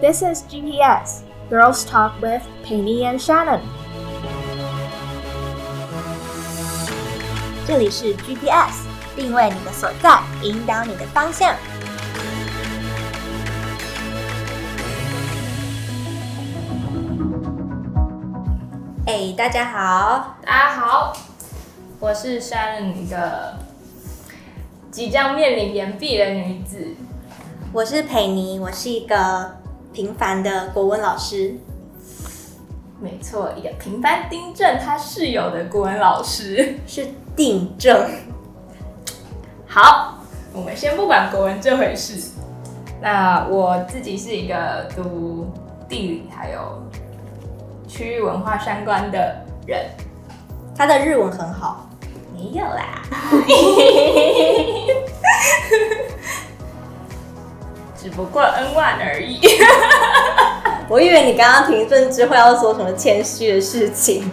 This is GPS Girls Talk with Penny and Shannon。这里是 GPS，定位你的所在，引导你的方向。哎，大家好，大家好，我是 Shannon，一个即将面临岩壁的女子。我是佩妮，我是一个平凡的国文老师。没错，一个平凡订正他室友的国文老师是订正。好，我们先不管国文这回事。那我自己是一个读地理还有区域文化相关的人。他的日文很好。没有啦。只不过 N one 而已。我以为你刚刚停顿之后要说什么谦虚的事情，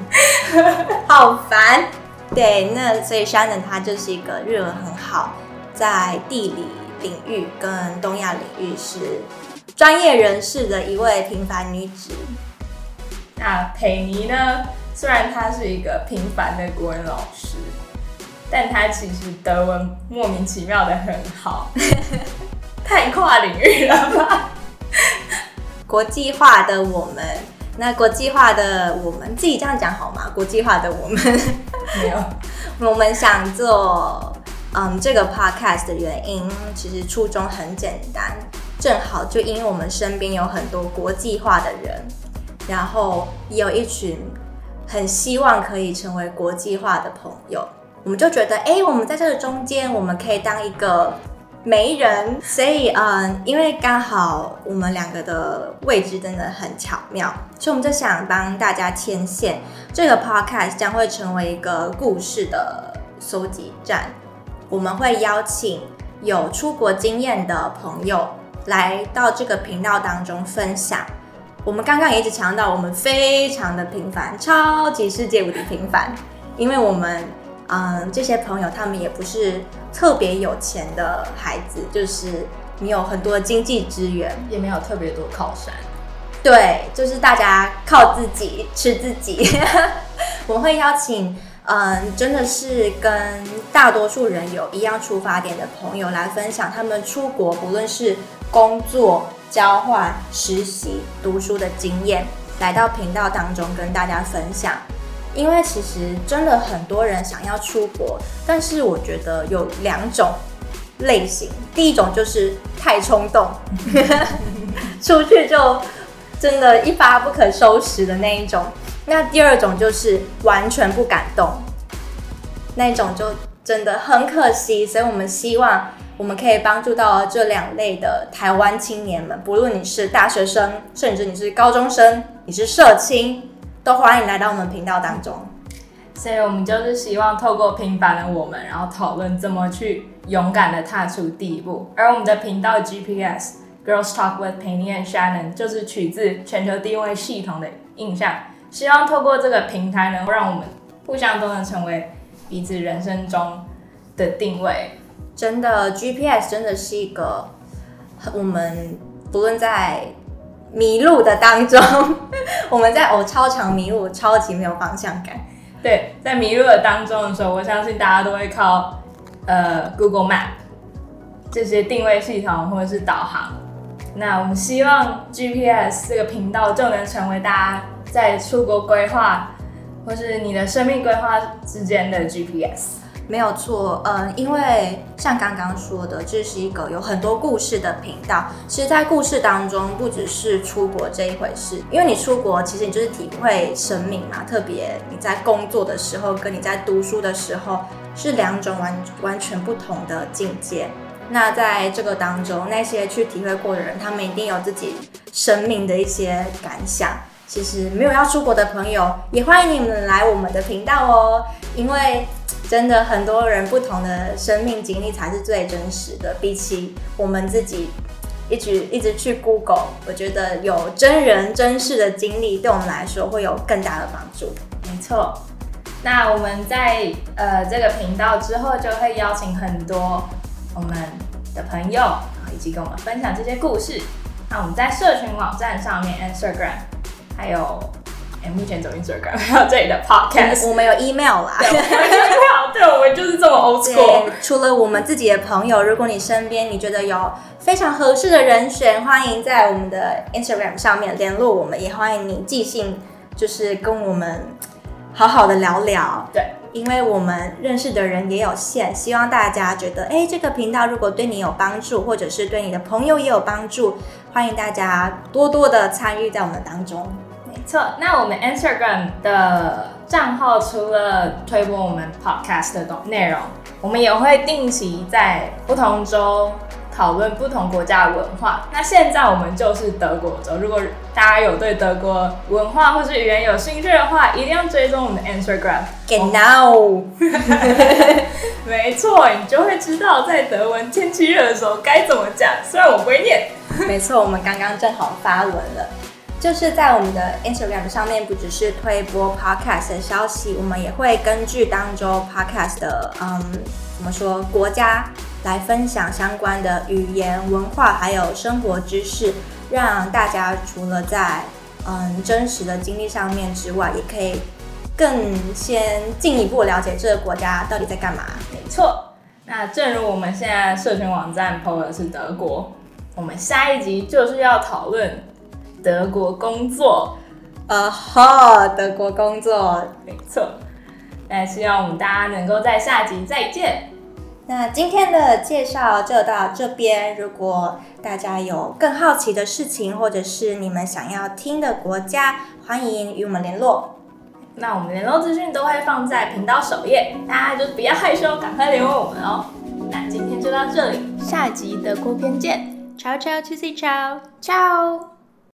好烦。对，那所以 Shannon 她就是一个日文很好，在地理领域跟东亚领域是专业人士的一位平凡女子。那佩妮呢？虽然她是一个平凡的国文老师，但她其实德文莫名其妙的很好。太跨领域了吧？国际化的我们，那国际化的我们自己这样讲好吗？国际化的我们没有，我们想做嗯这个 podcast 的原因，其实初衷很简单，正好就因为我们身边有很多国际化的人，然后也有一群很希望可以成为国际化的朋友，我们就觉得，哎，我们在这个中间，我们可以当一个。没人，所以嗯，因为刚好我们两个的位置真的很巧妙，所以我们就想帮大家牵线。这个 podcast 将会成为一个故事的搜集站，我们会邀请有出国经验的朋友来到这个频道当中分享。我们刚刚也一直强调，我们非常的平凡，超级世界无敌平凡，因为我们。嗯，这些朋友他们也不是特别有钱的孩子，就是你有很多经济资源，也没有特别多靠山。对，就是大家靠自己吃自己。我会邀请，嗯，真的是跟大多数人有一样出发点的朋友来分享他们出国，不论是工作、交换、实习、读书的经验，来到频道当中跟大家分享。因为其实真的很多人想要出国，但是我觉得有两种类型。第一种就是太冲动，出去就真的一发不可收拾的那一种。那第二种就是完全不敢动，那种就真的很可惜。所以我们希望我们可以帮助到这两类的台湾青年们，不论你是大学生，甚至你是高中生，你是社青。都欢迎来到我们频道当中，所以我们就是希望透过平凡的我们，然后讨论怎么去勇敢的踏出第一步。而我们的频道 GPS Girls Talk with Penny and Shannon 就是取自全球定位系统的印象，希望透过这个平台，能够让我们互相都能成为彼此人生中的定位。真的，GPS 真的是一个我们不论在。迷路的当中，我们在哦超长迷路，超级没有方向感。对，在迷路的当中的时候，我相信大家都会靠呃 Google Map 这些定位系统或者是导航。那我们希望 GPS 这个频道就能成为大家在出国规划或是你的生命规划之间的 GPS。没有错，嗯，因为像刚刚说的，这是一个有很多故事的频道。其实，在故事当中，不只是出国这一回事，因为你出国，其实你就是体会生命嘛。特别你在工作的时候，跟你在读书的时候，是两种完完全不同的境界。那在这个当中，那些去体会过的人，他们一定有自己生命的一些感想。其实，没有要出国的朋友，也欢迎你们来我们的频道哦，因为。真的很多人不同的生命经历才是最真实的，比起我们自己一直一直去 Google，我觉得有真人真事的经历，对我们来说会有更大的帮助。没错，那我们在呃这个频道之后，就会邀请很多我们的朋友，以及跟我们分享这些故事。那我们在社群网站上面，Instagram，还有哎，目前走 Instagram，还有这里的 Podcast，我们有 email 啦。对，对，我们就是这么 old school。除了我们自己的朋友，如果你身边你觉得有非常合适的人选，欢迎在我们的 Instagram 上面联络我们，也欢迎你寄信，就是跟我们好好的聊聊。对。因为我们认识的人也有限，希望大家觉得，哎，这个频道如果对你有帮助，或者是对你的朋友也有帮助，欢迎大家多多的参与在我们当中。没错，那我们 Instagram 的账号除了推播我们 Podcast 的内容，我们也会定期在不同州。讨论不同国家的文化。那现在我们就是德国州。如果大家有对德国文化或是语言有兴趣的话，一定要追踪我们的 Instagram。Get now 没错，你就会知道在德文天气热的时候该怎么讲。虽然我不会念。没错，我们刚刚正好发文了，就是在我们的 Instagram 上面，不只是推播 Podcast 的消息，我们也会根据当周 Podcast 的嗯，怎么说国家。来分享相关的语言文化还有生活知识，让大家除了在嗯真实的经历上面之外，也可以更先进一步了解这个国家到底在干嘛。没错，那正如我们现在社群网站 PO 的是德国，我们下一集就是要讨论德国工作。呃，哈，德国工作，没错。那希望我们大家能够在下集再见。那今天的介绍就到这边。如果大家有更好奇的事情，或者是你们想要听的国家，欢迎与我们联络。那我们联络资讯都会放在频道首页，大家就不要害羞，赶快联络我们哦。那今天就到这里，下集德国篇见，Ciao ciao ciao ciao。